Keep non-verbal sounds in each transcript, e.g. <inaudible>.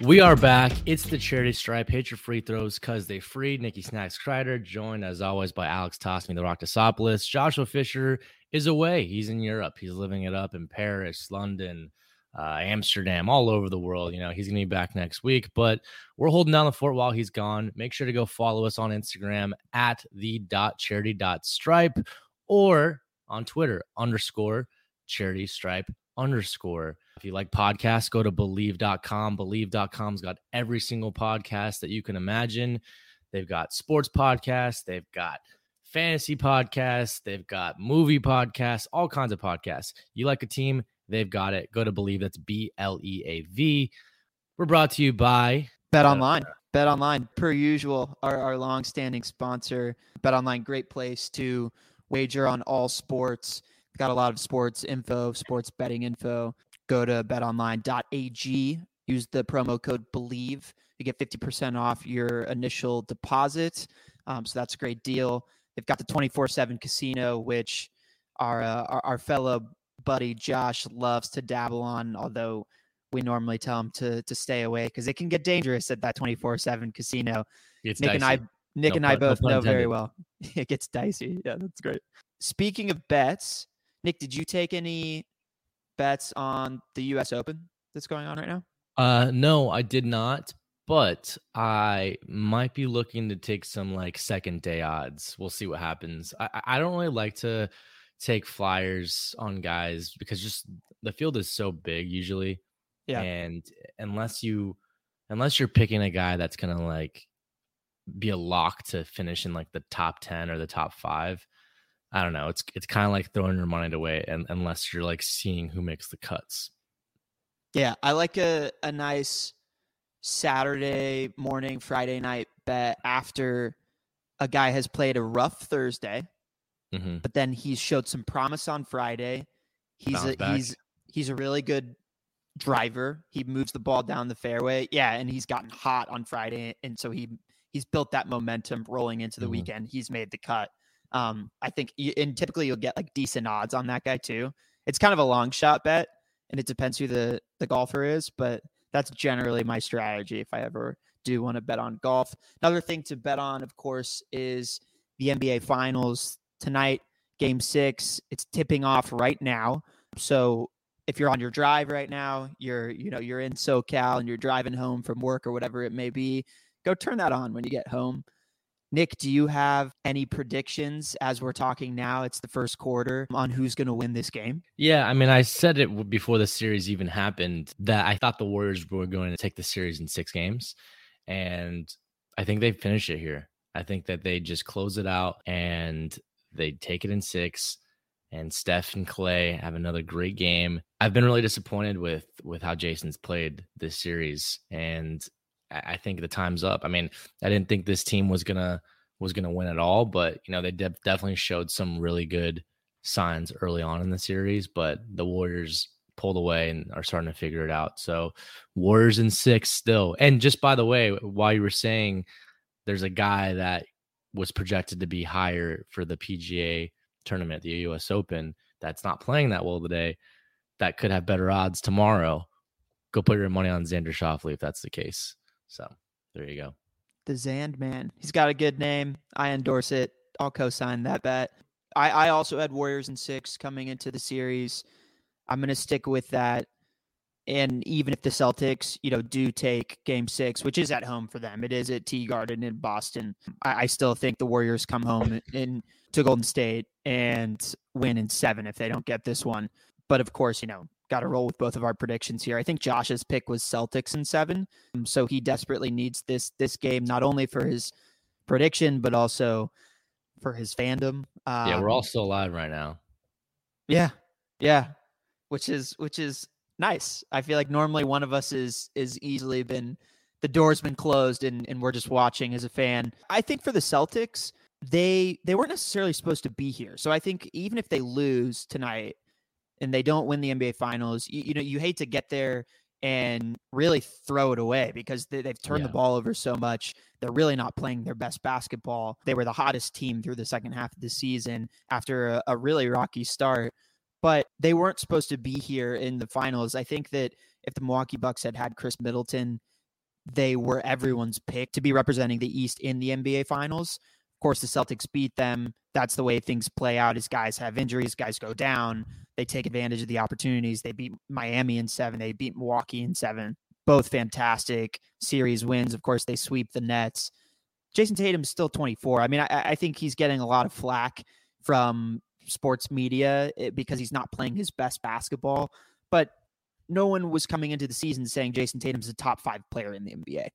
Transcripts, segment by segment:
We are back. It's the charity stripe. Hit your free throws because they free. Nikki Snacks Kreider, joined as always by Alex Tossme, the Rocktasopoulos. Joshua Fisher is away. He's in Europe. He's living it up in Paris, London, uh, Amsterdam, all over the world. You know, he's going to be back next week, but we're holding down the fort while he's gone. Make sure to go follow us on Instagram at the dot charity dot stripe or on Twitter underscore charity stripe underscore. If you like podcasts, go to bleav.com. Bleav.com's got every single podcast that you can imagine. They've got sports podcasts, they've got fantasy podcasts, they've got movie podcasts, all kinds of podcasts. You like a team, they've got it. Go to Bleav. That's B L E A V. We're brought to you by Bet Online. Bet Online, per usual, our, our long-standing sponsor. Bet Online, great place to wager on all sports. Got a lot of sports info, sports betting info. Go to betonline.ag. Use the promo code BLEAV. You get 50% off your initial deposit. Um, so that's a great deal. They've got the 24 7 casino, which our, uh, our, our fellow buddy Josh loves to dabble on, although we normally tell him to to stay away because it can get dangerous at that 24 7 casino. It's Nick and I. Nick No and I pun- no both pun know very well. <laughs> it gets dicey. Yeah, that's great. Speaking of bets, Nick, did you take any bets on the US Open that's going on right now? Uh, no, I did not, but I might be looking to take some like second day odds. We'll see what happens. I, I- don't really like to take flyers on guys because just the field is so big usually. Yeah. And unless you, unless you're picking a guy that's gonna like be a lock to finish in like the top 10 or the top five, I don't know. It's it's kind of like throwing your mind away and unless you're like seeing who makes the cuts. Yeah, I like a, a nice Saturday morning, Friday night bet after a guy has played a rough Thursday, hmm but then he's showed some promise on Friday. He's Bounce a, back. he's he's a really good driver. He moves the ball down the fairway. Yeah, and he's gotten hot on Friday, and so he he's built that momentum rolling into the Mhm. weekend. He's made the cut. Um, I think, y- and typically you'll get like decent odds on that guy too. It's kind of a long shot bet, and it depends who the the golfer is, but that's generally my strategy if I ever do want to bet on golf. Another thing to bet on, of course, is the NBA Finals tonight, Game Six. It's tipping off right now. So if you're on your drive right now, you're you know you're in SoCal and you're driving home from work or whatever it may be, go turn that on when you get home. Nick, do you have any predictions as we're talking now? It's the first quarter on who's going to win this game. Yeah, I mean, I said it before the series even happened that I thought the Warriors were going to take the series in six games, and I think they finish it here. I think that they just close it out and they take it in six. And Steph and Klay have another great game. I've been really disappointed with with how Jayson's played this series, and I think the time's up. I mean, I didn't think this team was gonna was gonna win at all, but you know they de- definitely showed some really good signs early on in the series, but the Warriors pulled away and are starting to figure it out. So Warriors in six still. And just by the way, while you were saying there's a guy that was projected to be higher for the PGA tournament, the US Open, that's not playing that well today, that could have better odds tomorrow. Go put your money on Xander Schauffele if that's the case. So there you go. The Zand man. He's got a good name. I endorse it. I'll co-sign that bet. I, I also had Warriors in six coming into the series. I'm gonna stick with that. And even if the Celtics, you know, do take game six, which is at home for them, it is at TD Garden in Boston. I, I still think the Warriors come home in to Golden State and win in seven if they don't get this one. But of course, you know, got to roll with both of our predictions here. I think Josh's pick was Celtics in seven, um, so he desperately needs this this game not only for his prediction but also for his fandom. Um, yeah, we're all still alive right now. yeah, yeah, which is which is nice. I feel like normally one of us is is easily been the door's been closed and and we're just watching as a fan. I think for the Celtics, they they weren't necessarily supposed to be here. So I think even if they lose tonight and they don't win the NBA Finals, you, you know you hate to get there and really throw it away because they, have turned yeah. the ball over so much. They're really not playing their best basketball. They were the hottest team through the second half of the season after a, a really rocky start, but they weren't supposed to be here in the finals. I think that if the Milwaukee Bucks had had Khris Middleton, they were everyone's pick to be representing the East in the NBA Finals. Of course, the Celtics beat them. That's the way things play out. As guys have injuries, guys go down. They take advantage of the opportunities. They beat Miami in seven. They beat Milwaukee in seven. Both fantastic series wins. Of course, they sweep the Nets. Jayson Tatum's still 24. I mean, I, I think he's getting a lot of flack from sports media eh, because he's not playing his best basketball. But no one was coming into the season saying Jayson Tatum's a top five player in the NBA.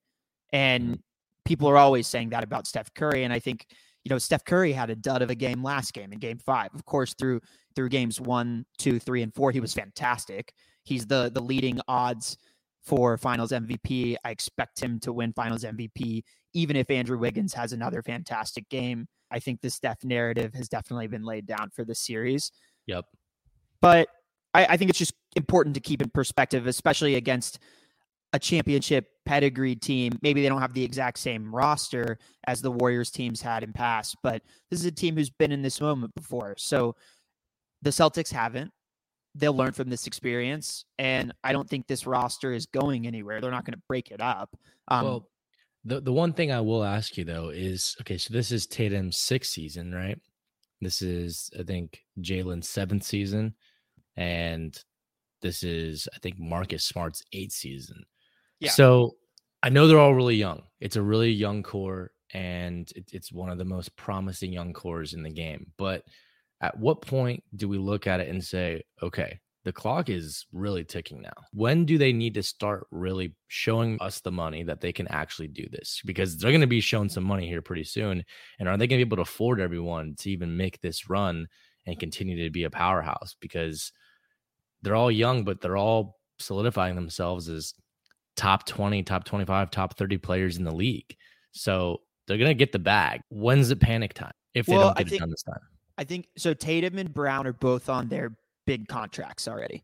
And people are always saying that about Steph Curry. And I think, you know, Steph Curry had a dud of a game last game in game five. Of course, through through games one, two, three, and four, he was fantastic. He's the the leading odds for finals MVP. I expect him to win finals MVP, even if Andrew Wiggins has another fantastic game. I think the Steph narrative has definitely been laid down for this series. Yep. But I, I think it's just important to keep in perspective, especially against a championship pedigree team. Maybe they don't have the exact same roster as the Warriors teams had in past, but this is a team who's been in this moment before. So the Celtics haven't. They'll learn from this experience, and I don't think this roster is going anywhere. They're not going to break it up. Um, well, the the one thing I will ask you though is okay. So this is Tatum's sixth season, right? This is I think Jalen's seventh season, and this is I think Marcus Smart's eighth season. Yeah. So I know they're all really young. It's a really young core, and it, it's one of the most promising young cores in the game. But at what point do we look at it and say, okay, the clock is really ticking now. When do they need to start really showing us the money that they can actually do this? Because they're going to be shown some money here pretty soon. And are they going to be able to afford everyone to even make this run and continue to be a powerhouse? Because they're all young, but they're all solidifying themselves as top 20, top 25, top 30 players in the league. So they're going to get the bag. When's the panic time if they well, don't get think, it done this time? I think so. Tatum and Brown are both on their big contracts already.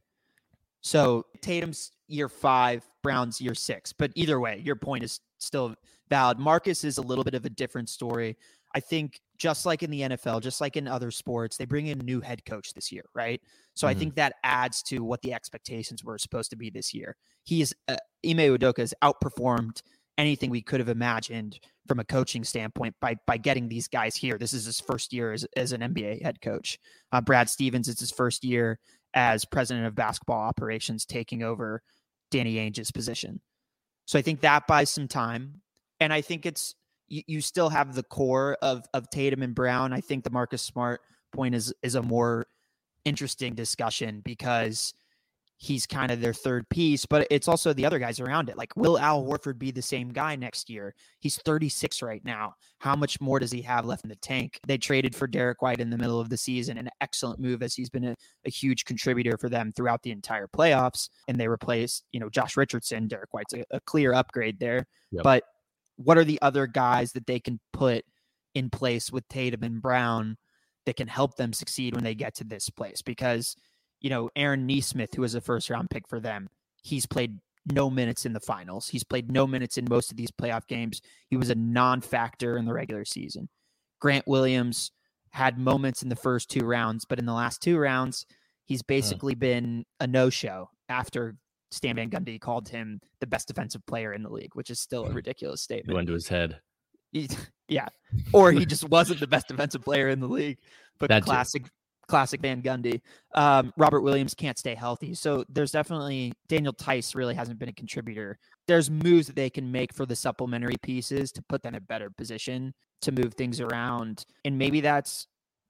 So Tatum's year five, Brown's year six. But either way, your point is still valid. Marcus is a little bit of a different story. I think just like in the NFL, just like in other sports, they bring in a new head coach this year, right? So mm-hmm. I think that adds to what the expectations were supposed to be this year. He is uh, Ime Udoka has outperformed anything we could have imagined from a coaching standpoint by by getting these guys here. This is his first year as, as an NBA head coach. Uh, Brad Stevens, it's his first year as president of basketball operations, taking over Danny Ainge's position. So I think that buys some time, and I think it's you, you still have the core of of Tatum and Brown. I think the Marcus Smart point is is a more interesting discussion because he's kind of their third piece, but it's also the other guys around it. Like, will Al Horford be the same guy next year? He's 36 right now. How much more does he have left in the tank? They traded for Derrick White in the middle of the season, an excellent move as he's been a, a huge contributor for them throughout the entire playoffs. And they replaced, you know, Josh Richardson. Derrick White's a, a clear upgrade there. Yep. But what are the other guys that they can put in place with Tatum and Brown that can help them succeed when they get to this place? Because – you know, Aaron Nesmith, who was a first round pick for them, he's played no minutes in the finals. He's played no minutes in most of these playoff games. He was a non factor in the regular season. Grant Williams had moments in the first two rounds, but in the last two rounds, he's basically huh. been a no show after Stan Van Gundy called him the best defensive player in the league, which is still a <laughs> ridiculous statement. It went to his head. <laughs> yeah. Or he just wasn't the best defensive player in the league. But that classic classic Van Gundy. Um, Robert Williams can't stay healthy. So there's definitely Daniel Theis really hasn't been a contributor. There's moves that they can make for the supplementary pieces to put them in a better position to move things around. And maybe that's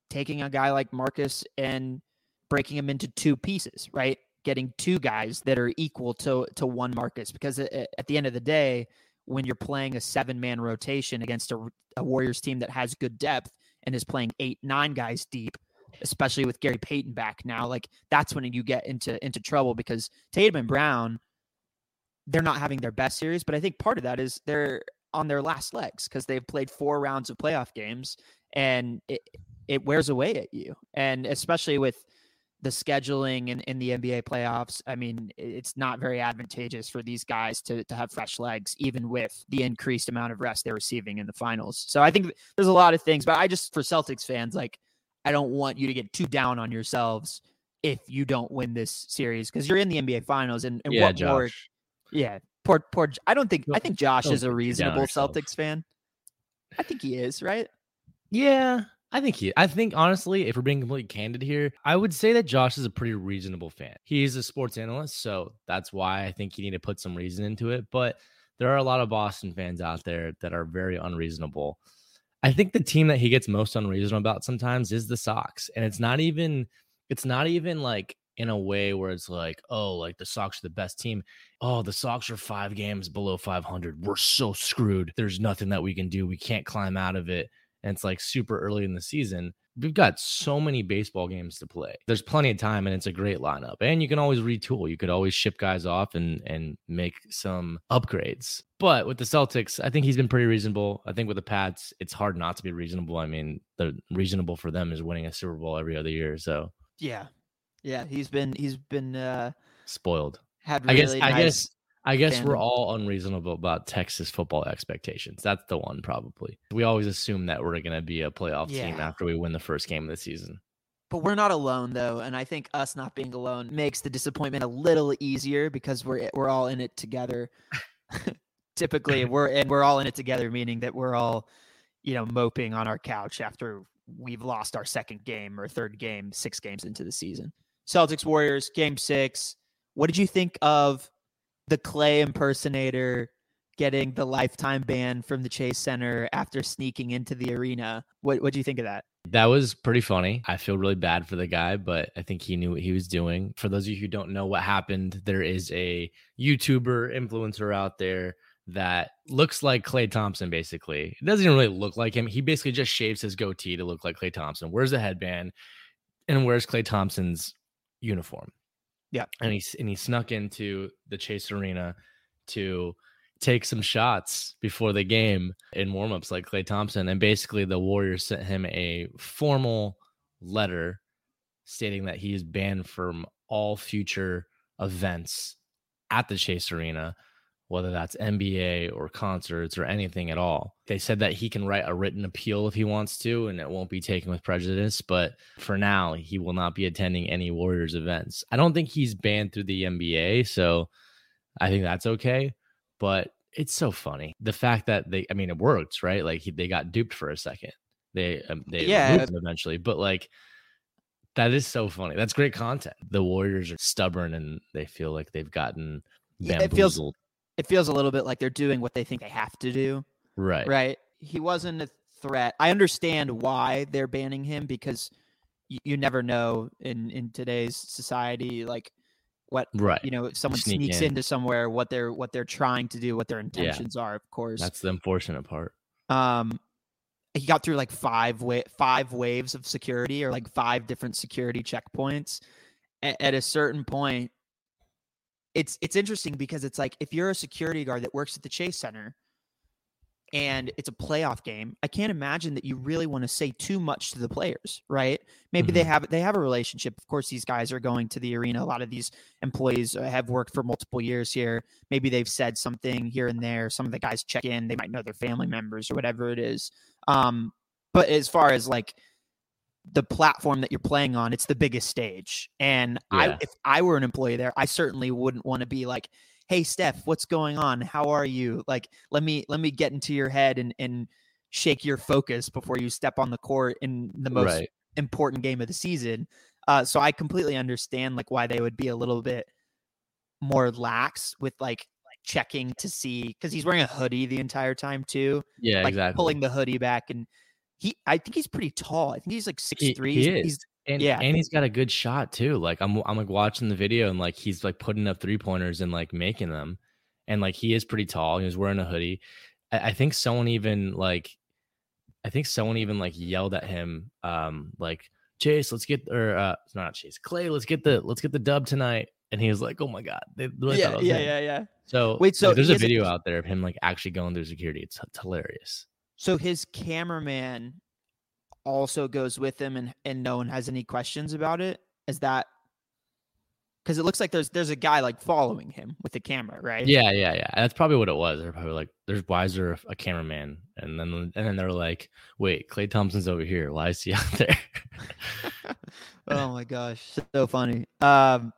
taking a guy like Marcus and breaking him into two pieces, right? Getting two guys that are equal to to one Marcus because at the end of the day, when you're playing a seven man rotation against a, a Warriors team that has good depth and is playing eight, nine guys deep, especially with Gary Payton back now, like that's when you get into into trouble because Tatum and Brown, they're not having their best series. But I think part of that is they're on their last legs because they've played four rounds of playoff games and it, it wears away at you. And especially with the scheduling in, in the NBA playoffs, I mean, it's not very advantageous for these guys to, to have fresh legs, even with the increased amount of rest they're receiving in the finals. So I think there's a lot of things, but I just, for Celtics fans, like, I don't want you to get too down on yourselves if you don't win this series because you're in the NBA finals. And, and yeah, what Josh. more? Yeah. Poor, poor. I don't think, I think Josh oh, is a get down on reasonable. Celtics fan. I think he is, right? Yeah, I think he. I think honestly, if we're being completely candid here, I would say that Josh is a pretty reasonable fan. He's a sports analyst, so that's why I think you need to put some reason into it. But there are a lot of Boston fans out there that are very unreasonable. I think the team that he gets most unreasonable about sometimes is the Sox, and it's not even. It's not even like in a way where it's like, oh, like the Sox are the best team. Oh, the Sox are five games below 500. We're so screwed. There's nothing that we can do. We can't climb out of it and it's like super early in the season. We've got so many baseball games to play. There's plenty of time and it's a great lineup. And you can always retool. You could always ship guys off and and make some upgrades. But with the Celtics, I think he's been pretty reasonable. I think with the Pats, it's hard not to be reasonable. I mean, the reasonable for them is winning a Super Bowl every other year. So Yeah. Yeah. He's been, he's been, uh, spoiled. had I really guess I guess I guess we're all unreasonable about Texas football expectations. That's the one probably. We always assume that we're going to be a playoff team after we win the first game of the season. But we're not alone though, and I think us not being alone makes the disappointment a little easier because we're we're all in it together. <laughs> Typically, we're and we're all in it together, meaning that we're all, you know, moping on our couch after we've lost our second game or third game, six games into the season. Celtics Warriors game six. What did you think of the Klay impersonator getting the lifetime ban from the Chase Center after sneaking into the arena? What what do you think of that? That was pretty funny. I feel really bad for the guy, but I think he knew what he was doing. For those of you who don't know what happened, there is a YouTuber influencer out there that looks like Klay Thompson, basically. It doesn't even really look like him. He basically just shaves his goatee to look like Klay Thompson, wears the headband, and wears Klay Thompson's uniform. Yeah. And he and he snuck into the Chase Arena to take some shots before the game in warmups like Klay Thompson. And basically the Warriors sent him a formal letter stating that he is banned from all future events at the Chase Arena, whether that's NBA or concerts or anything at all. They said that he can write a written appeal if he wants to, and it won't be taken with prejudice. But for now, he will not be attending any Warriors events. I don't think he's banned through the NBA, so I think that's okay. But it's so funny the fact that they, I mean, it worked, right? Like he, they got duped for a second. They, um, they Yeah. eventually, but like that is so funny. That's great content. The Warriors are stubborn and they feel like they've gotten Yeah, it feels- bamboozled. It feels a little bit like they're doing what they think they have to do. right. Right. He wasn't a threat. I understand why they're banning him because you, you never know in in today's society like what Right. you know if someone Sneak sneaks in. into somewhere what they're what they're trying to do what their intentions are of course That's the unfortunate part. um he got through like five wa- five waves of security or like five different security checkpoints at a certain point it's it's interesting because it's like if you're a security guard that works at the chase center and it's a playoff game i can't imagine that you really want to say too much to the players right? Maybe they Mhm. have they have a relationship. Of course these guys are going to the arena. A lot of these employees uh, have worked for multiple years here. Maybe they've said something here and there. Some of the guys check in. They might know their family members or whatever it is. Um but as far as like the platform that you're playing on it's the biggest stage and i if i were an employee there i certainly wouldn't want to be like hey steph what's going on how are you like let me let me get into your head and and shake your focus before you step on the court in the most right. important game of the season. Uh, so I completely understand like why they would be a little bit more lax with like checking to see because he's wearing a hoodie the entire time too, Yeah, like exactly. pulling the hoodie back and he I think he's pretty tall. I think he's like six He- three. he He's, is. and yeah. and he's got a good shot too. Like I'm I'm like watching the video and like he's like putting up three pointers and like making them, and like he is pretty tall. He was wearing a hoodie. I, I think someone even like, I think someone even like yelled at him, um, like Chase, let's get or uh, not Chase, Klay, let's get the let's get the dub tonight. and he was like, "Oh my god!" They really thought yeah, yeah, him. yeah, yeah. So Wait, so like, there's a has a- video out there of him like actually going through security. It's, it's hilarious. So his cameraman also goes with him, and and no one has any questions about it. Is that because it looks like there's there's a guy like following him with the camera, right? Yeah, yeah, yeah. That's probably what it was. They're probably like, "There's why is there a, cameraman?" And then and then they're like, "Wait, Klay Thompson's over here. Why is he <laughs> out there?" <laughs> oh my gosh, so funny. Um,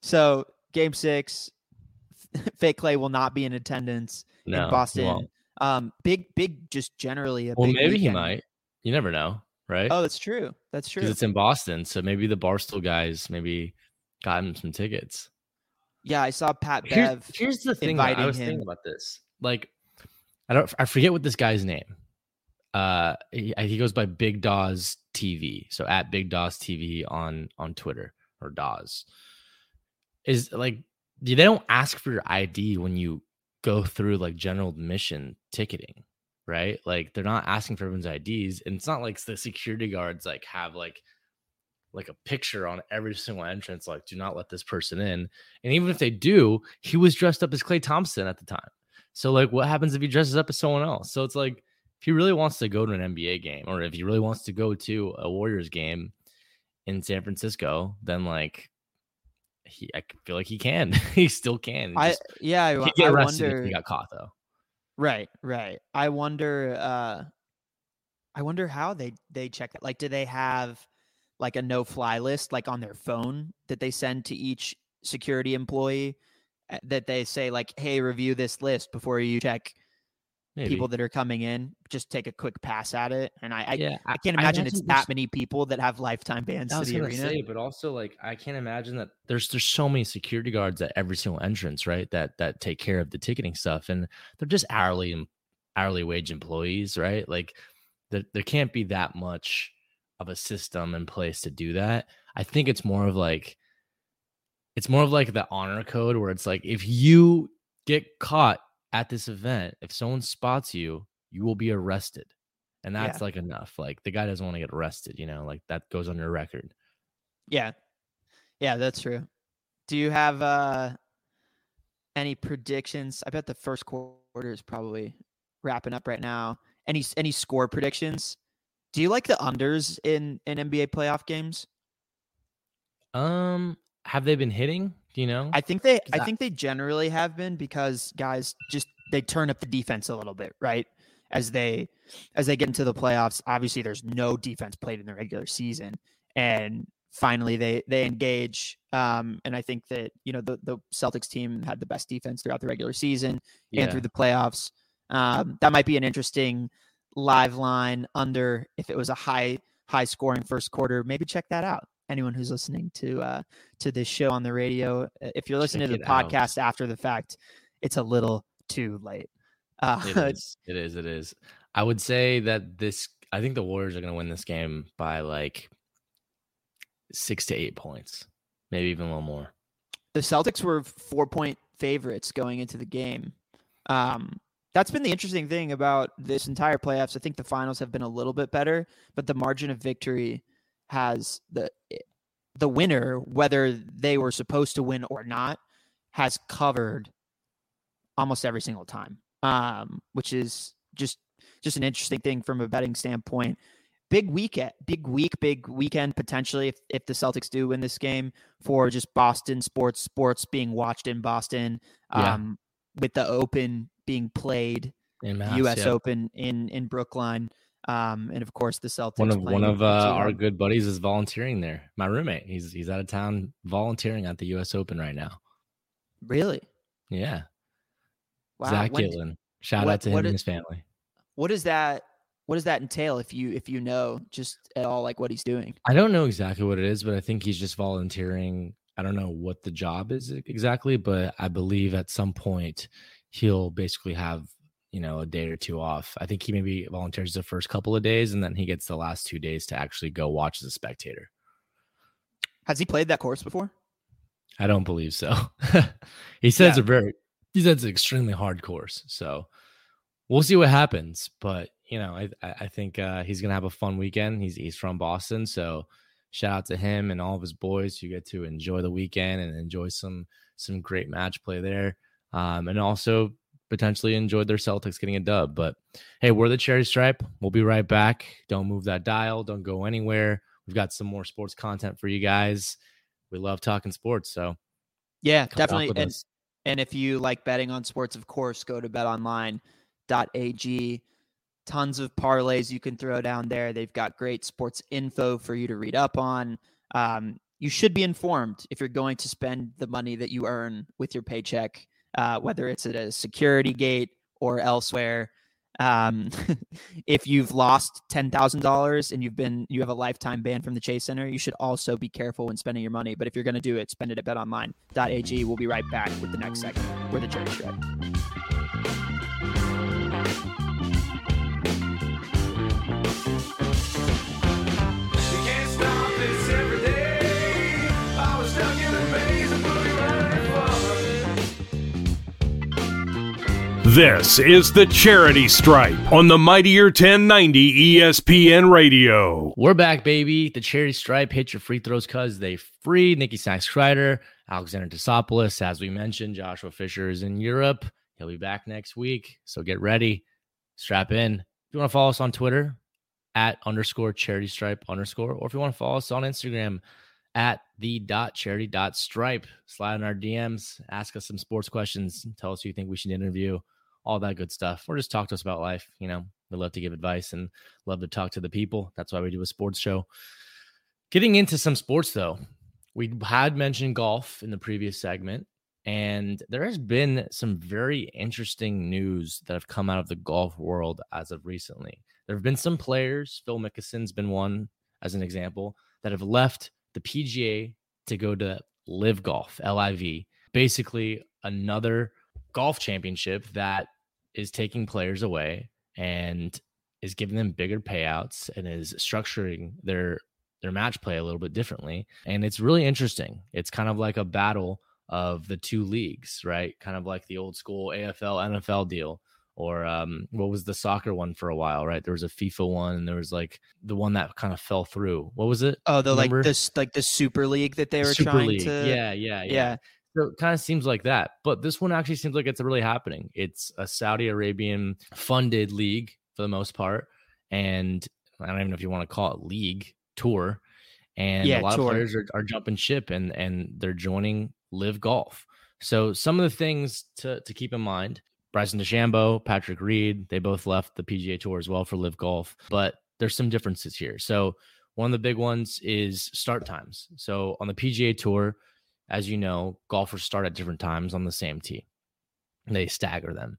so game six, <laughs> fake Klay will not be in attendance no, in Boston. Um, big, big, just generally a Well, maybe he might. You never know, right? Oh, that's true. That's because true. it's in Boston. So maybe the Barstool guys maybe got him some tickets. Yeah, I saw Pat Here's, Bev. here's the thing. I was thinking about this. Like, I don't. I forget what this guy's name. Uh, he, he goes by Big Dawes TV. So at Big Dawes TV on on Twitter or Dawes is like they don't ask for your ID when you go through like general admission ticketing, right? Like they're not asking for everyone's IDs, and it's not like the security guards like have like like a picture on every single entrance, like do not let this person in. And even if they do, he was dressed up as Klay Thompson at the time. So like, what happens if he dresses up as someone else? So it's like if he really wants to go to an NBA game, or if he really wants to go to a Warriors game in San Francisco, then like he, I feel like he can. <laughs> he still can. He I just- yeah, I, get I wonder. if he got caught though. Right, right. I wonder. uh I wonder how they they check that. Like, do they have like a no fly list like on their phone that they send to each security employee uh, that they say like, "Hey, review this list before you check Maybe. people that are coming in. Just take a quick pass at it." And I I, yeah, I can't imagine it's imagine there's- that many people that have lifetime bans I to the arena. say, but also like I can't imagine that there's there's so many security guards at every single entrance, right? That that take care of the ticketing stuff, and they're just hourly hourly wage employees, right? Like there there can't be that much of a system in place to do that. I think it's more of like it's more of like the honor code where it's like if you get caught at this event, if someone spots you, you will be arrested. And that's like enough. Like the guy doesn't want to get arrested, you know, like that goes on your record. Yeah. Yeah, that's true. Do you have uh any predictions? I bet the first quarter is probably wrapping up right now. Any any score predictions? Do you like the unders in in NBA playoff games? Um, have they been hitting? Do you know? I think they I I- think they generally have been because guys just they turn up the defense a little bit, right? As they as they get into the playoffs, obviously there's no defense played in the regular season and finally they they engage um and I think that you know the the Celtics team had the best defense throughout the regular season and through the playoffs. Um that might be an interesting live line under if it was a high high scoring first quarter. Maybe check that out. Anyone who's listening to uh to this show on the radio. If you're listening Check to the out. podcast after the fact, it's a little too late. Uh, it <laughs> is. It is. It is. I would say that this. I think the Warriors are going to win this game by like six to eight points, maybe even a little more. the Celtics were four point favorites going into the game. Um, that's been the interesting thing about this entire playoffs. I think the finals have been a little bit better, but the margin of victory has the the winner, whether they were supposed to win or not, has covered almost every single time. Um, which is just just an interesting thing from a betting standpoint. Big weekend, big week, big weekend potentially if, if the Celtics do win this game for just Boston sports, sports being watched in Boston, Yeah. um, with the Open being played, In Mass, U.S. yeah. Open in in Brookline, um, and of course the Celtics. One of one of uh, our good buddies is volunteering there. My roommate, he's he's out of town volunteering at the U.S. Open right now. really Yeah, wow. Zach when- Gitlin. Shout what- out to him what and his family. what does that what does that entail if you if you know just at all like what he's doing? I don't know exactly what it is, but I think he's just volunteering. I don't know what the job is exactly, but I believe at some point he'll basically have, you know, a day or two off. I think he maybe volunteers the first couple of days and then he gets the last two days to actually go watch as a spectator. Has he played that course before? I don't believe so. <laughs> he says Yeah. a very he says it's an extremely hard course. So we'll see what happens. But you know, I I think uh, he's gonna have a fun weekend. He's he's from Boston, so shout out to him and all of his boys. You get to enjoy the weekend and enjoy some some great match play there, um, and also potentially enjoyed their Celtics getting a dub. But hey, we're the Charity Stripe. We'll be right back. Don't move that dial. Don't go anywhere. We've got some more sports content for you guys. We love talking sports, so yeah, definitely. And, and if you like betting on sports, of course, go to betonline.ag. Tons of parlays you can throw down there. They've got great sports info for you to read up on. Um, you should be informed if you're going to spend the money that you earn with your paycheck, uh, whether it's at a security gate or elsewhere. Um, <laughs> if you've lost ten thousand dollars and you've been you have a lifetime ban from the Chase Center, you should also be careful when spending your money. But if you're going to do it, spend it at BetOnline.ag. We'll be right back with the next segment. We're the Charity Stripe. This is the Charity Stripe on the Mightier 1090 ESPN Radio. We're back, baby. The Charity Stripe. Hit your free throws because they free. Nikki Sachs Kreider, Alexander Tasopoulos. As we mentioned, Joshua Fisher is in Europe. He'll be back next week. So get ready. Strap in. If you want to follow us on Twitter, at underscore charity stripe underscore, or if you want to follow us on Instagram, at the dot charity dot stripe. Slide in our DMs, ask us some sports questions, tell us who you think we should interview all that good stuff. Or just talk to us about life. You know, we love to give advice and love to talk to the people. That's why we do a sports show. Getting into some sports, though, we had mentioned golf in the previous segment, and there has been some very interesting news that have come out of the golf world as of recently. There have been some players, Phil Mickelson's been one as an example, that have left the PGA to go to LIV Golf, LIV, basically another golf championship that is taking players away and is giving them bigger payouts and is structuring their their match play a little bit differently. And it's really interesting. It's kind of like a battle of the two leagues right? Kind of like the old school afl nfl deal or um, what was the soccer one for a while right? There was a fifa one and there was like the one that kind of fell through. What was it? Oh the Remember? like this like the super league that they were super trying league. to yeah yeah yeah, yeah. So it kind of seems like that. But this one actually seems like it's really happening. It's a Saudi Arabian funded league for the most part. And I don't even know if you want to call it league tour. And yeah, a lot tour. of players are, are jumping ship and and they're joining LIV Golf. So some of the things to, to keep in mind, Bryson DeChambeau, Patrick Reed, they both left the PGA Tour as well for LIV Golf, but there's some differences here. So one of the big ones is start times. So on the PGA Tour, as you know, golfers start at different times on the same tee. They stagger them.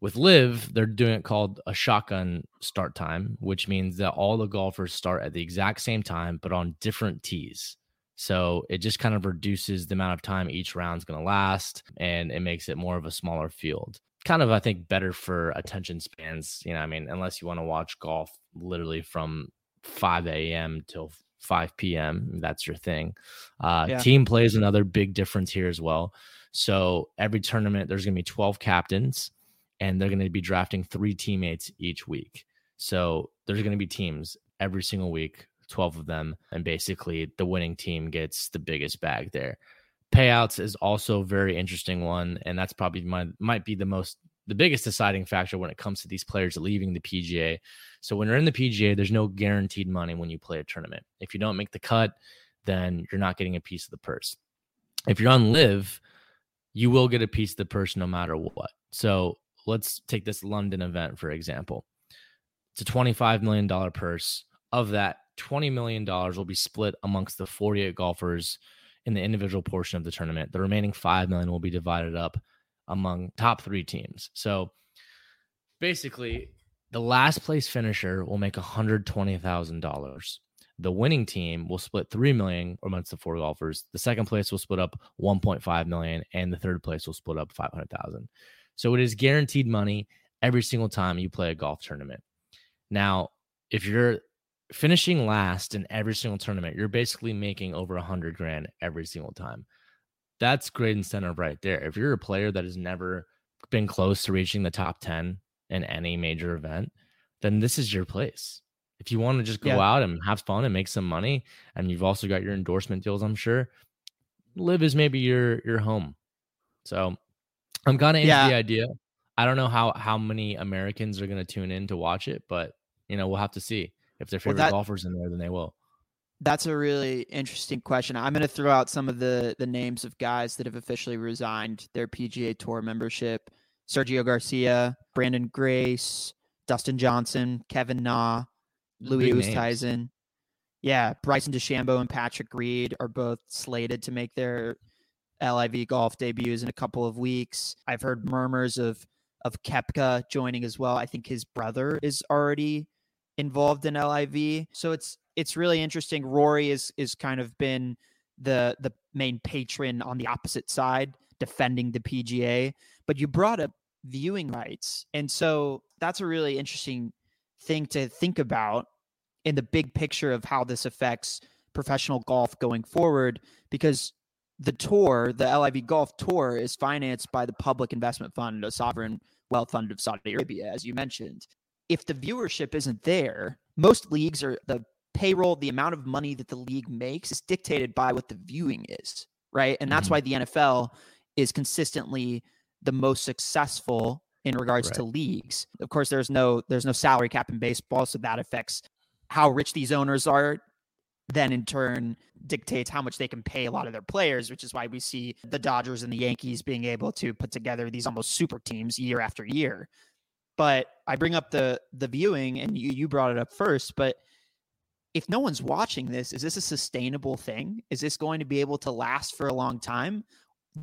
With LIV, they're doing it called a shotgun start time, which means that all the golfers start at the exact same time, but on different tees. So it just kind of reduces the amount of time each round's going to last and it makes it more of a smaller field. Kind of, I think, better for attention spans. You know, I mean, unless you want to watch golf literally from 5 a.m. till 5 p.m. That's your thing. Uh, yeah. Team play is another big difference here as well. So every tournament, there's going to be 12 captains, and they're going to be drafting three teammates each week. So there's going to be teams every single week, 12 of them, and basically the winning team gets the biggest bag there. Payouts is also a very interesting one, and that's probably my might be the most the biggest deciding factor when it comes to these players leaving the PGA. So when you're in the PGA, there's no guaranteed money when you play a tournament. If you don't make the cut, then you're not getting a piece of the purse. If you're on LIV, you will get a piece of the purse no matter what. So let's take this London event for example. It's a $25 million purse. Of that, $20 million will be split amongst the 48 golfers in the individual portion of the tournament. The remaining 5 million will be divided up among top three teams. So basically, the last place finisher will make $120,000. The winning team will split 3 million amongst the four golfers. The second place will split up 1.5 million and the third place will split up 500,000. So it is guaranteed money every single time you play a golf tournament. Now, if you're finishing last in every single tournament, you're basically making over a hundred grand every single time that's great incentive right there. If you're a player that has never been close to reaching the top 10 in any major event, then this is your place. if you want to just go Yeah. out and have fun and make some money, and you've also got your endorsement deals, I'm sure, LIV is maybe your your home. So I'm kind of into Yeah. the idea. I don't know how how many Americans are going to tune in to watch it, but you know we'll have to see if their Well, favorite that- golfers in there, then they will. That's a really interesting question. I'm going to throw out some of the the names of guys that have officially resigned their PGA Tour membership: Sergio Garcia, Branden Grace, Dustin Johnson, Kevin Na, Louis. Oosthuizen. Yeah, Bryson DeChambeau and Patrick Reed are both slated to make their LIV golf debuts in a couple of weeks. I've heard murmurs of of Koepka joining as well. I think his brother is already involved in LIV. So it's it's really interesting. Rory is is kind of been the the main patron on the opposite side defending the PGA, but you brought up viewing rights. And so that's a really interesting thing to think about in the big picture of how this affects professional golf going forward because the tour, the LIV Golf Tour, is financed by the Public Investment Fund, a sovereign wealth fund of Saudi Arabia, as you mentioned. If the viewership isn't there, most leagues are the payroll, the amount of money that the league makes is dictated by what the viewing is, right? And that's Mhm. why the NFL is consistently the most successful in regards to leagues. Of course, there's no there's no salary cap in baseball, so that affects how rich these owners are. Then in turn dictates how much they can pay a lot of their players, which is why we see the Dodgers and the Yankees being able to put together these almost super teams year after year. But I bring up the the viewing, and you you brought it up first, but if no one's watching this, is this a sustainable thing? Is this going to be able to last for a long time?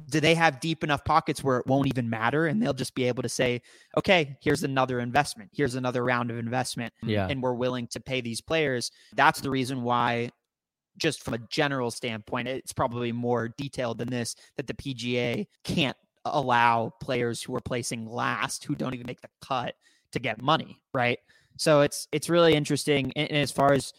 Do they have deep enough pockets where it won't even matter and they'll just be able to say, okay, here's another investment, here's another round of investment, Yeah. and we're willing to pay these players? That's the reason why, just from a general standpoint, it's probably more detailed than this that the PGA can't allow players who are placing last, who don't even make the cut, to get money, right? So it's it's really interesting. And, and as far as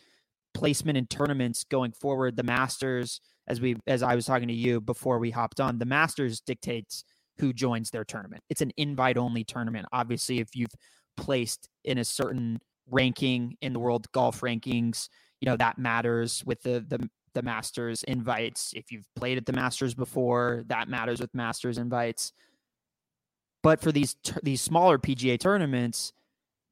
placement in tournaments going forward, the Masters, as we as I was talking to you before we hopped on, the Masters dictates who joins their tournament. It's an invite only tournament. Obviously, if you've placed in a certain ranking in the world golf rankings, you know that matters with the the the Masters invites. If you've played at the Masters before, that matters with Masters invites. But for these these smaller PGA tournaments,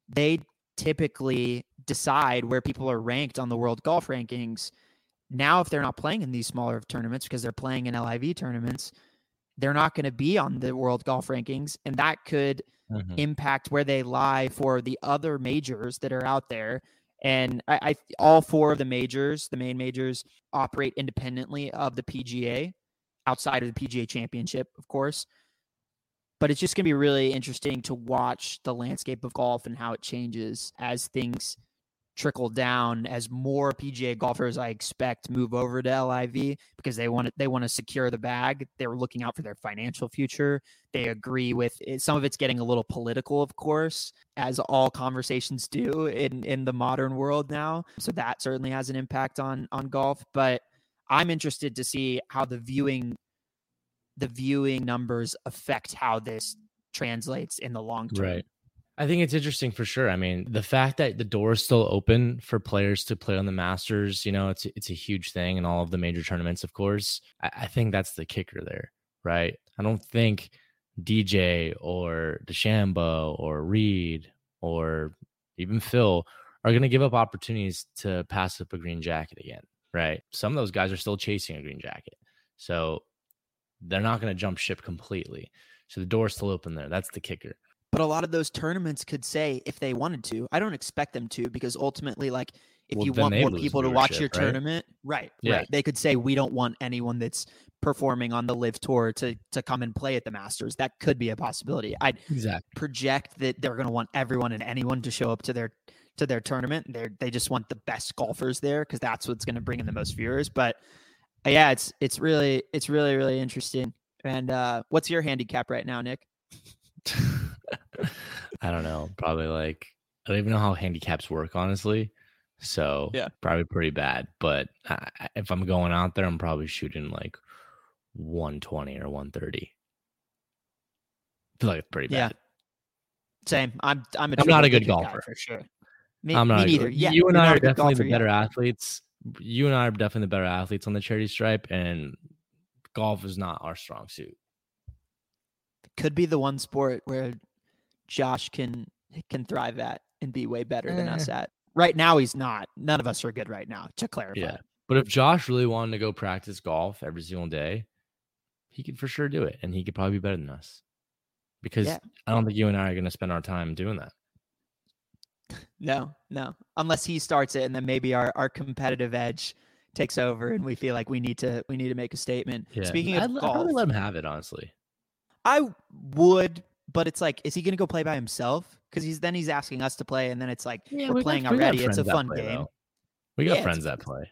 they typically decide where people are ranked on the world golf rankings. Now, if they're not playing in these smaller tournaments because they're playing in LIV tournaments, they're not going to be on the world golf rankings, and that could Mhm. impact where they lie for the other majors that are out there. And I, I all four of the majors, the main majors, operate independently of the PGA, outside of the PGA Championship, of course. But it's just going to be really interesting to watch the landscape of golf and how it changes as things trickle down as more PGA golfers I expect move over to LIV because they want to they want to secure the bag. They're looking out for their financial future. They agree with it. some of it's getting a little political, of course, as all conversations do in in the modern world now. So that certainly has an impact on on golf, but I'm interested to see how the viewing the viewing numbers affect how this translates in the long term. Right. I think it's interesting for sure. I mean, the fact that the door is still open for players to play on the Masters, you know, it's it's a huge thing in all of the major tournaments, of course. I, I think that's the kicker there, right? I don't think DJ or DeChambeau or Reed or even Phil are going to give up opportunities to pass up a green jacket again, right? Some of those guys are still chasing a green jacket, so they're not going to jump ship completely. So the door's still open there. That's the kicker. But a lot of those tournaments could say if they wanted to. I don't expect them to because ultimately, like, if Well, you want more people to watch your right? tournament, right? Yeah. Right. They could say we don't want anyone that's performing on the LIV tour to to come and play at the Masters. That could be a possibility. I'd Exactly. project that they're going to want everyone and anyone to show up to their to their tournament. They they just want the best golfers there because that's what's going to bring in the most viewers. But uh, yeah, it's it's really it's really really interesting. And uh, what's your handicap right now, Nick? <laughs> <laughs> I don't know. Probably like I don't even know how handicaps work, honestly. So Yeah. probably pretty bad. But I, I- if I'm going out there, I'm probably shooting like 120 or 130. feel like it's pretty Yeah. bad. Same. I'm I'm a I'm not a good golfer. for sure. Me, I'm me not. neither. Yeah, you and I are definitely golfer the better athletes. You and I are definitely the better athletes on the charity stripe, and golf is not our strong suit. Could be the one sport where Josh can can thrive at and be way better than us Eh. at. Right now, he's not. None of us are good right now. To clarify, Yeah. But if Josh really wanted to go practice golf every single day, he could for sure do it, and he could probably be better than us. Because Yeah. I don't think you and I are going to spend our time doing that. No, no. Unless he starts it, and then maybe our our competitive edge takes over, and we feel like we need to we need to make a statement. Yeah. Speaking I'd, of l- I'd golf, let him have it. Honestly, I would, but it's like, is he going to go play by himself? Because he's then he's asking us to play, and then it's like yeah, we're we playing got already. It's a fun play, game. though. We got Yeah, friends that play.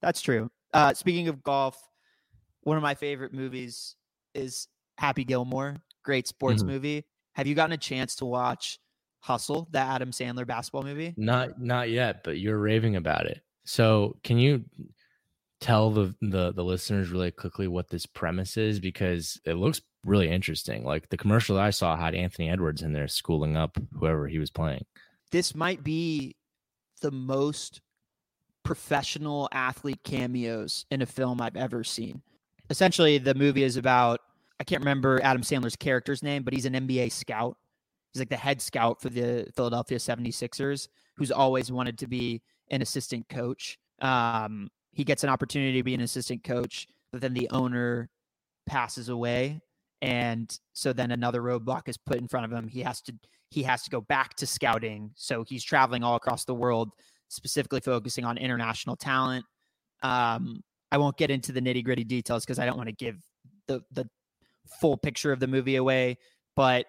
That's true. Uh, speaking of golf, one of my favorite movies is Happy Gilmore. Great sports Mhm. movie. Have you gotten a chance to watch Hustle, that Adam Sandler basketball movie? Not not yet, but you're raving about it. So can you tell the the the listeners really quickly what this premise is because it looks really interesting. Like the commercial that I saw had Anthony Edwards in there schooling up whoever he was playing. This might be the most professional athlete cameos in a film I've ever seen. Essentially, the movie is about I can't remember Adam Sandler's character's name, but he's an NBA scout. He's like the head scout for the Philadelphia 76ers, who's always wanted to be an assistant coach. Um, he gets an opportunity to be an assistant coach, but then the owner passes away. And so then another roadblock is put in front of him. He has to he has to go back to scouting. So he's traveling all across the world, specifically focusing on international talent. Um, I won't get into the nitty gritty details because I don't want to give the the full picture of the movie away, but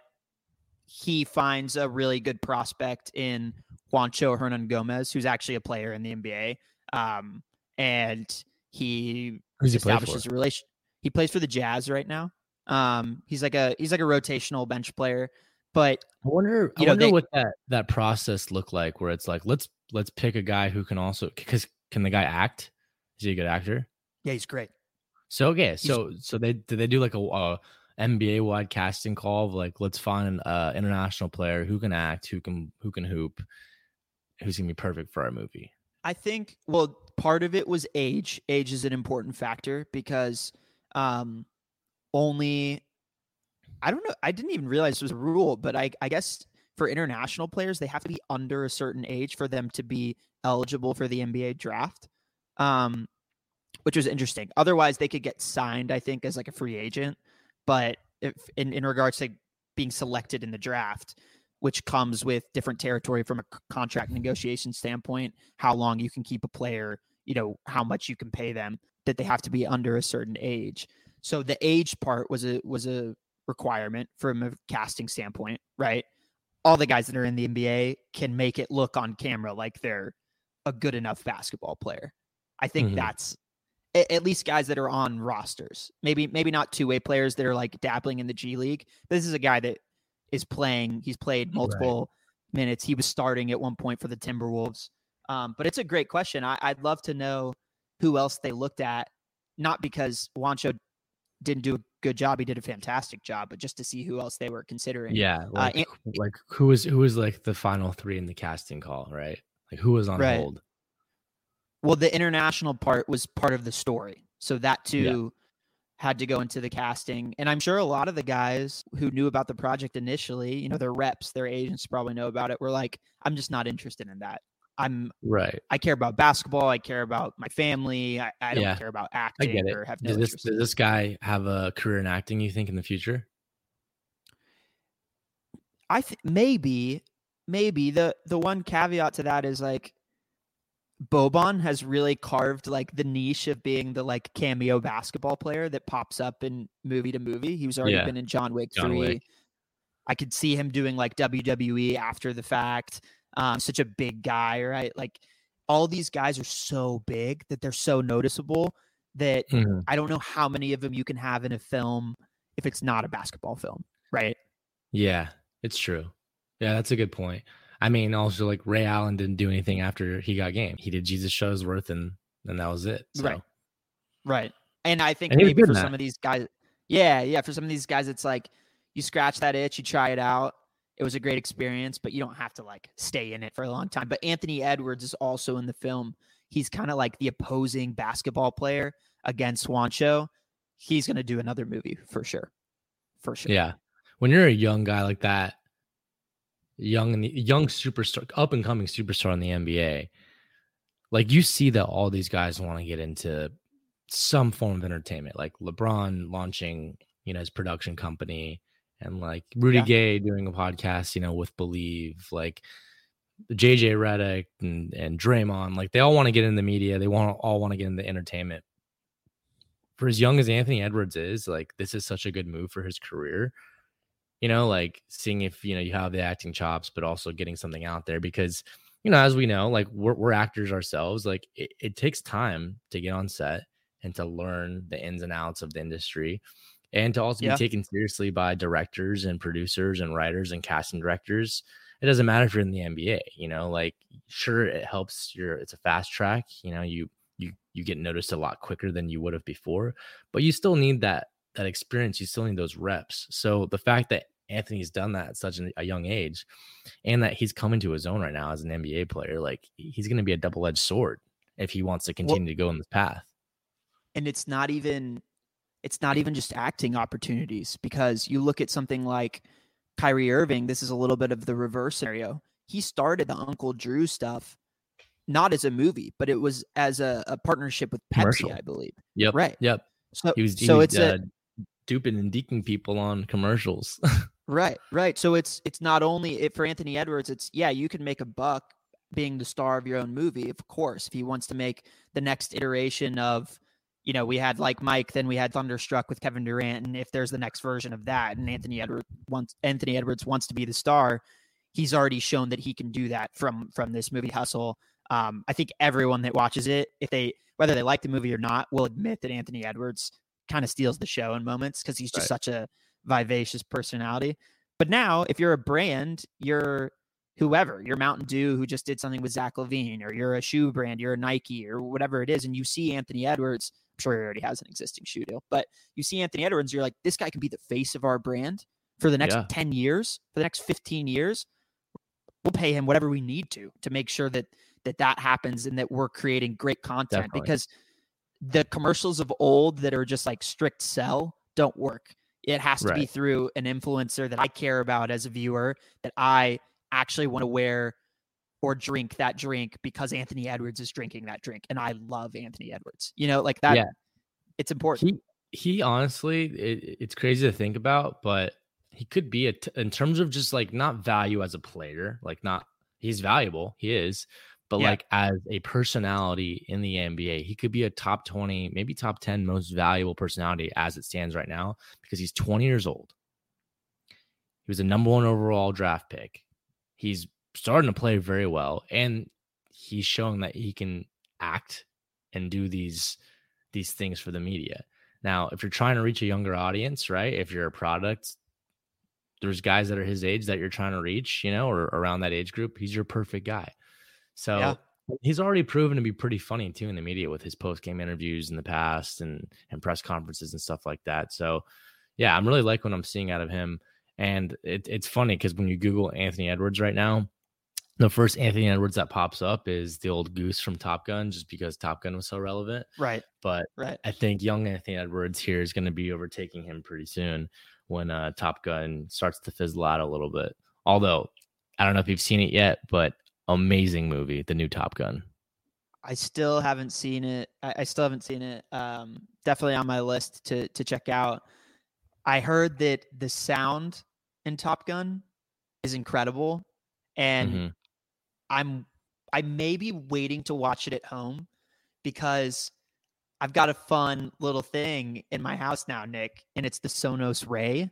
he finds a really good prospect in Juancho Hernangomez, who's actually a player in the NBA. Um, and he Who's he establishes a relation. He plays for the Jazz right now. Um, he's like a he's like a rotational bench player, but I wonder I you know, wonder they- what that that process looked like where it's like let's let's pick a guy who can also because can the guy act? Is he a good actor? yeah, he's great. So okay, so so they did they do like a, a NBA wide casting call of like let's find an uh, international player who can act, who can who can hoop, who's gonna be perfect for our movie. I think well, part of it was age. Age is an important factor because um only I don't know, I didn't even realize it was a rule, but I I guess for international players they have to be under a certain age for them to be eligible for the NBA draft. Um which was interesting. Otherwise they could get signed I think as like a free agent, but if in in regards to being selected in the draft, which comes with different territory from a contract negotiation standpoint, how long you can keep a player, you know, how much you can pay them, that they have to be under a certain age. So the age part was a was a requirement from a casting standpoint, right? All the guys that are in the NBA can make it look on camera like they're a good enough basketball player. I think Mhm. that's at least guys that are on rosters. Maybe maybe not two way players that are like dabbling in the G League. But this is a guy that is playing. He's played multiple minutes. He was starting at one point for the Timberwolves. Um, but it's a great question. I, I'd love to know who else they looked at, not because Juancho didn't do a good job. He did a fantastic job, but just to see who else they were considering. Yeah, uh, like and- like who was who was like the final three in the casting call, right? Like who was on Right. hold? Well, the international part was part of the story. So that too Yeah. had to go into the casting. And I'm sure a lot of the guys who knew about the project initially, you know, their reps, their agents probably know about it, were like, I'm just not interested in that. I'm Right. I care about basketball, I care about my family, I, I don't Yeah, care about acting. I get it. or have no Does this does this guy have a career in acting? You think in the future? I think maybe, maybe the the one caveat to that is like Boban has really carved like the niche of being the like cameo basketball player that pops up in movie to movie. He was already Yeah. been in John Wick John 3. Wick. I could see him doing like WWE after the fact. Um, such a big guy, right? Like all these guys are so big that they're so noticeable that Mhm. I don't know how many of them you can have in a film if it's not a basketball film, right? Yeah, it's true. Yeah, that's a good point. I mean, also like Ray Allen didn't do anything after he got game. He did Jesus Shuttlesworth, and and that was it. So. Right. Right. And I think And maybe for some of these guys, yeah, yeah, for some of these guys, it's like you scratch that itch, you try it out. It was a great experience, but you don't have to like stay in it for a long time. But Anthony Edwards is also in the film. He's kind of like the opposing basketball player against Juancho. He's going to do another movie for sure. For sure. Yeah. When you're a young guy like that, young and young superstar, up and coming superstar in the NBA, like you see that all these guys want to get into some form of entertainment, like LeBron launching, you know, his production company, and like Rudy yeah. Gay doing a podcast, you know, with Bleav, like JJ Redick and and Draymond, like they all want to get in the media, they want all want to get in the entertainment. For as young as Anthony Edwards is, like this is such a good move for his career. You know, like seeing if you know you have the acting chops, but also getting something out there because you know, as we know, like we're, we're actors ourselves, like it, it takes time to get on set and to learn the ins and outs of the industry and to also yeah. be taken seriously by directors and producers and writers and casting directors. It doesn't matter if you're in the NBA, you know, like sure it helps your it's a fast track, you know, you you you get noticed a lot quicker than you would have before, but you still need that that experience, you still need those reps. So the fact that Anthony's done that at such a young age, and that he's coming to his own right now as an NBA player. Like he's going to be a double edged sword if he wants to continue well, to go in this path. And it's not even it's not even just acting opportunities because you look at something like Kyrie Irving. This is a little bit of the reverse scenario. He started the Uncle Drew stuff not as a movie, but it was as a, a partnership with Pepsi, Commercial. I believe. Yep. Right. Yep. So, he was, he so was, it's uh, a, duping and deking people on commercials. <laughs> Right, right. So it's it's not only it for Anthony Edwards. It's yeah, you can make a buck being the star of your own movie, of course. If he wants to make the next iteration of, you know, we had like Mike, then we had Thunderstruck with Kevin Durant, and if there's the next version of that, and Anthony Edwards wants Anthony Edwards wants to be the star, he's already shown that he can do that from from this movie Hustle. Um, I think everyone that watches it, if they whether they like the movie or not, will admit that Anthony Edwards kind of steals the show in moments because he's just right. such a vivacious personality. But now, if you're a brand, you're whoever, you're Mountain Dew who just did something with Zach LaVine, or you're a shoe brand, you're a Nike, or whatever it is, and you see Anthony Edwards. I'm sure he already has an existing shoe deal, but you see Anthony Edwards, you're like, this guy can be the face of our brand for the next yeah. 10 years, for the next 15 years. We'll pay him whatever we need to to make sure that that that happens and that we're creating great content Definitely. because the commercials of old that are just like strict sell don't work. It has to right. be through an influencer that I care about as a viewer, that I actually want to wear or drink that drink because Anthony Edwards is drinking that drink. And I love Anthony Edwards. You know, like that. Yeah. It's important. He, he honestly, it, it's crazy to think about, but he could be a t- in terms of just like not value as a player, like not he's valuable, he is, but yeah. like as a personality in the NBA, he could be a top 20, maybe top 10 most valuable personality as it stands right now because he's 20 years old. He was a number one overall draft pick. He's starting to play very well and he's showing that he can act and do these these things for the media. Now, if you're trying to reach a younger audience, right? If you're a product, there's guys that are his age that you're trying to reach, you know, or around that age group, he's your perfect guy. So yeah. he's already proven to be pretty funny too in the media with his post game interviews in the past and and press conferences and stuff like that. So yeah, I'm really like what I'm seeing out of him. And it, it's funny because when you Google Anthony Edwards right now, the first Anthony Edwards that pops up is the old goose from Top Gun, just because Top Gun was so relevant. Right. But right. I think young Anthony Edwards here is going to be overtaking him pretty soon when uh, Top Gun starts to fizzle out a little bit. Although I don't know if you've seen it yet, but amazing movie, the new Top Gun. I still haven't seen it. I, I still haven't seen it. Um, definitely on my list to to check out. I heard that the sound in Top Gun is incredible, and mm-hmm. I'm I may be waiting to watch it at home because I've got a fun little thing in my house now, Nick, and it's the Sonos Ray.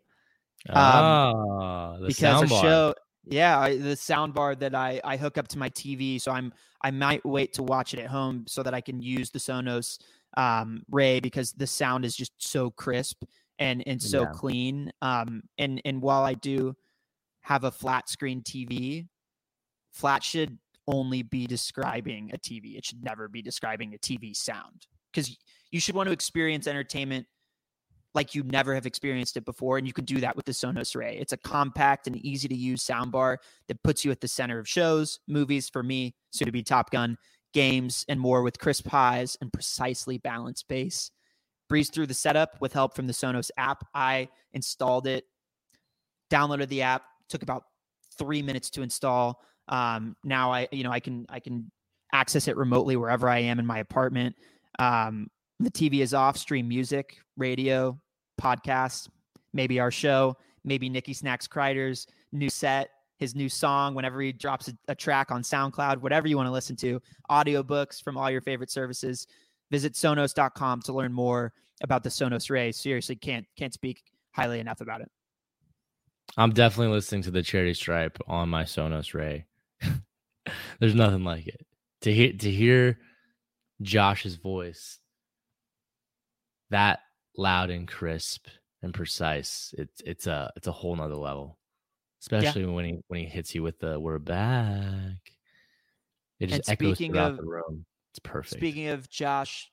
Um, ah, because a show yeah, I, the sound bar that I I hook up to my TV, so I'm I might wait to watch it at home so that I can use the Sonos um, Ray because the sound is just so crisp and and so yeah. clean. Um, and and while I do have a flat screen TV, flat should only be describing a TV. It should never be describing a TV sound because you should want to experience entertainment like you never have experienced it before. And you can do that with the Sonos Ray. It's a compact and easy to use soundbar that puts you at the center of shows, movies, for me, soon to be Top Gun, games, and more with crisp highs and precisely balanced bass. Breeze through the setup with help from the Sonos app. I installed it, downloaded the app, took about three minutes to install. Um, now I, you know, I can I can access it remotely wherever I am in my apartment. Um, the TV is off, stream music, radio, podcasts, maybe our show, maybe Nicky Snacks Kreider's new set, his new song, whenever he drops a, a track on SoundCloud, whatever you want to listen to, audiobooks from all your favorite services. Visit sonos.com to learn more about the Sonos Ray. Seriously, can't can't speak highly enough about it. I'm definitely listening to the Charity Stripe on my Sonos Ray. <laughs> There's nothing like it. To hear to hear Josh's voice that loud and crisp and precise. It's it's a it's a whole nother level. Especially yeah. when he when he hits you with the "We're back." It just echoes throughout of, the room. It's perfect. Speaking of Josh,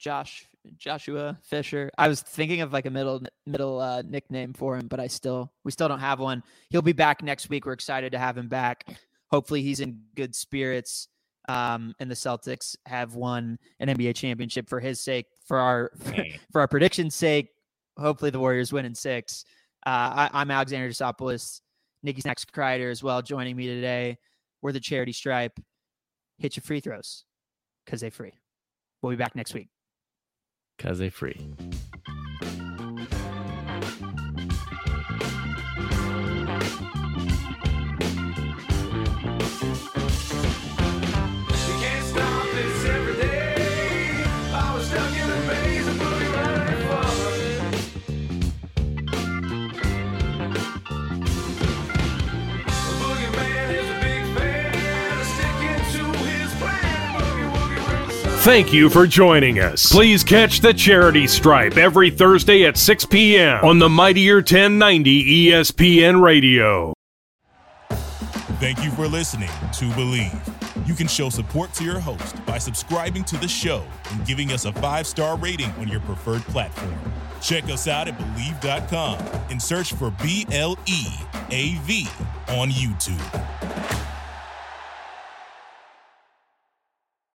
Josh Joshua Fisher, I was thinking of like a middle middle uh, nickname for him, but I still we still don't have one. He'll be back next week. We're excited to have him back. Hopefully, he's in good spirits. Um, and the Celtics have won an NBA championship for his sake for our <laughs> for our prediction's sake. Hopefully, the Warriors win in six. Uh, I, am Alexander Desopoulos, Nicky Snacks Kreider as well, joining me today. We're the charity stripe. Hit your free throws because they free. We'll be back next week. Because they free. Thank you for joining us. Please catch the Charity Stripe every Thursday at 6 p.m. on the Mighty 1090 ESPN Radio. Thank you for listening to Bleav. You can show support to your host by subscribing to the show and giving us a five star rating on your preferred platform. Check us out at Bleav.com and search for B L E A V on YouTube.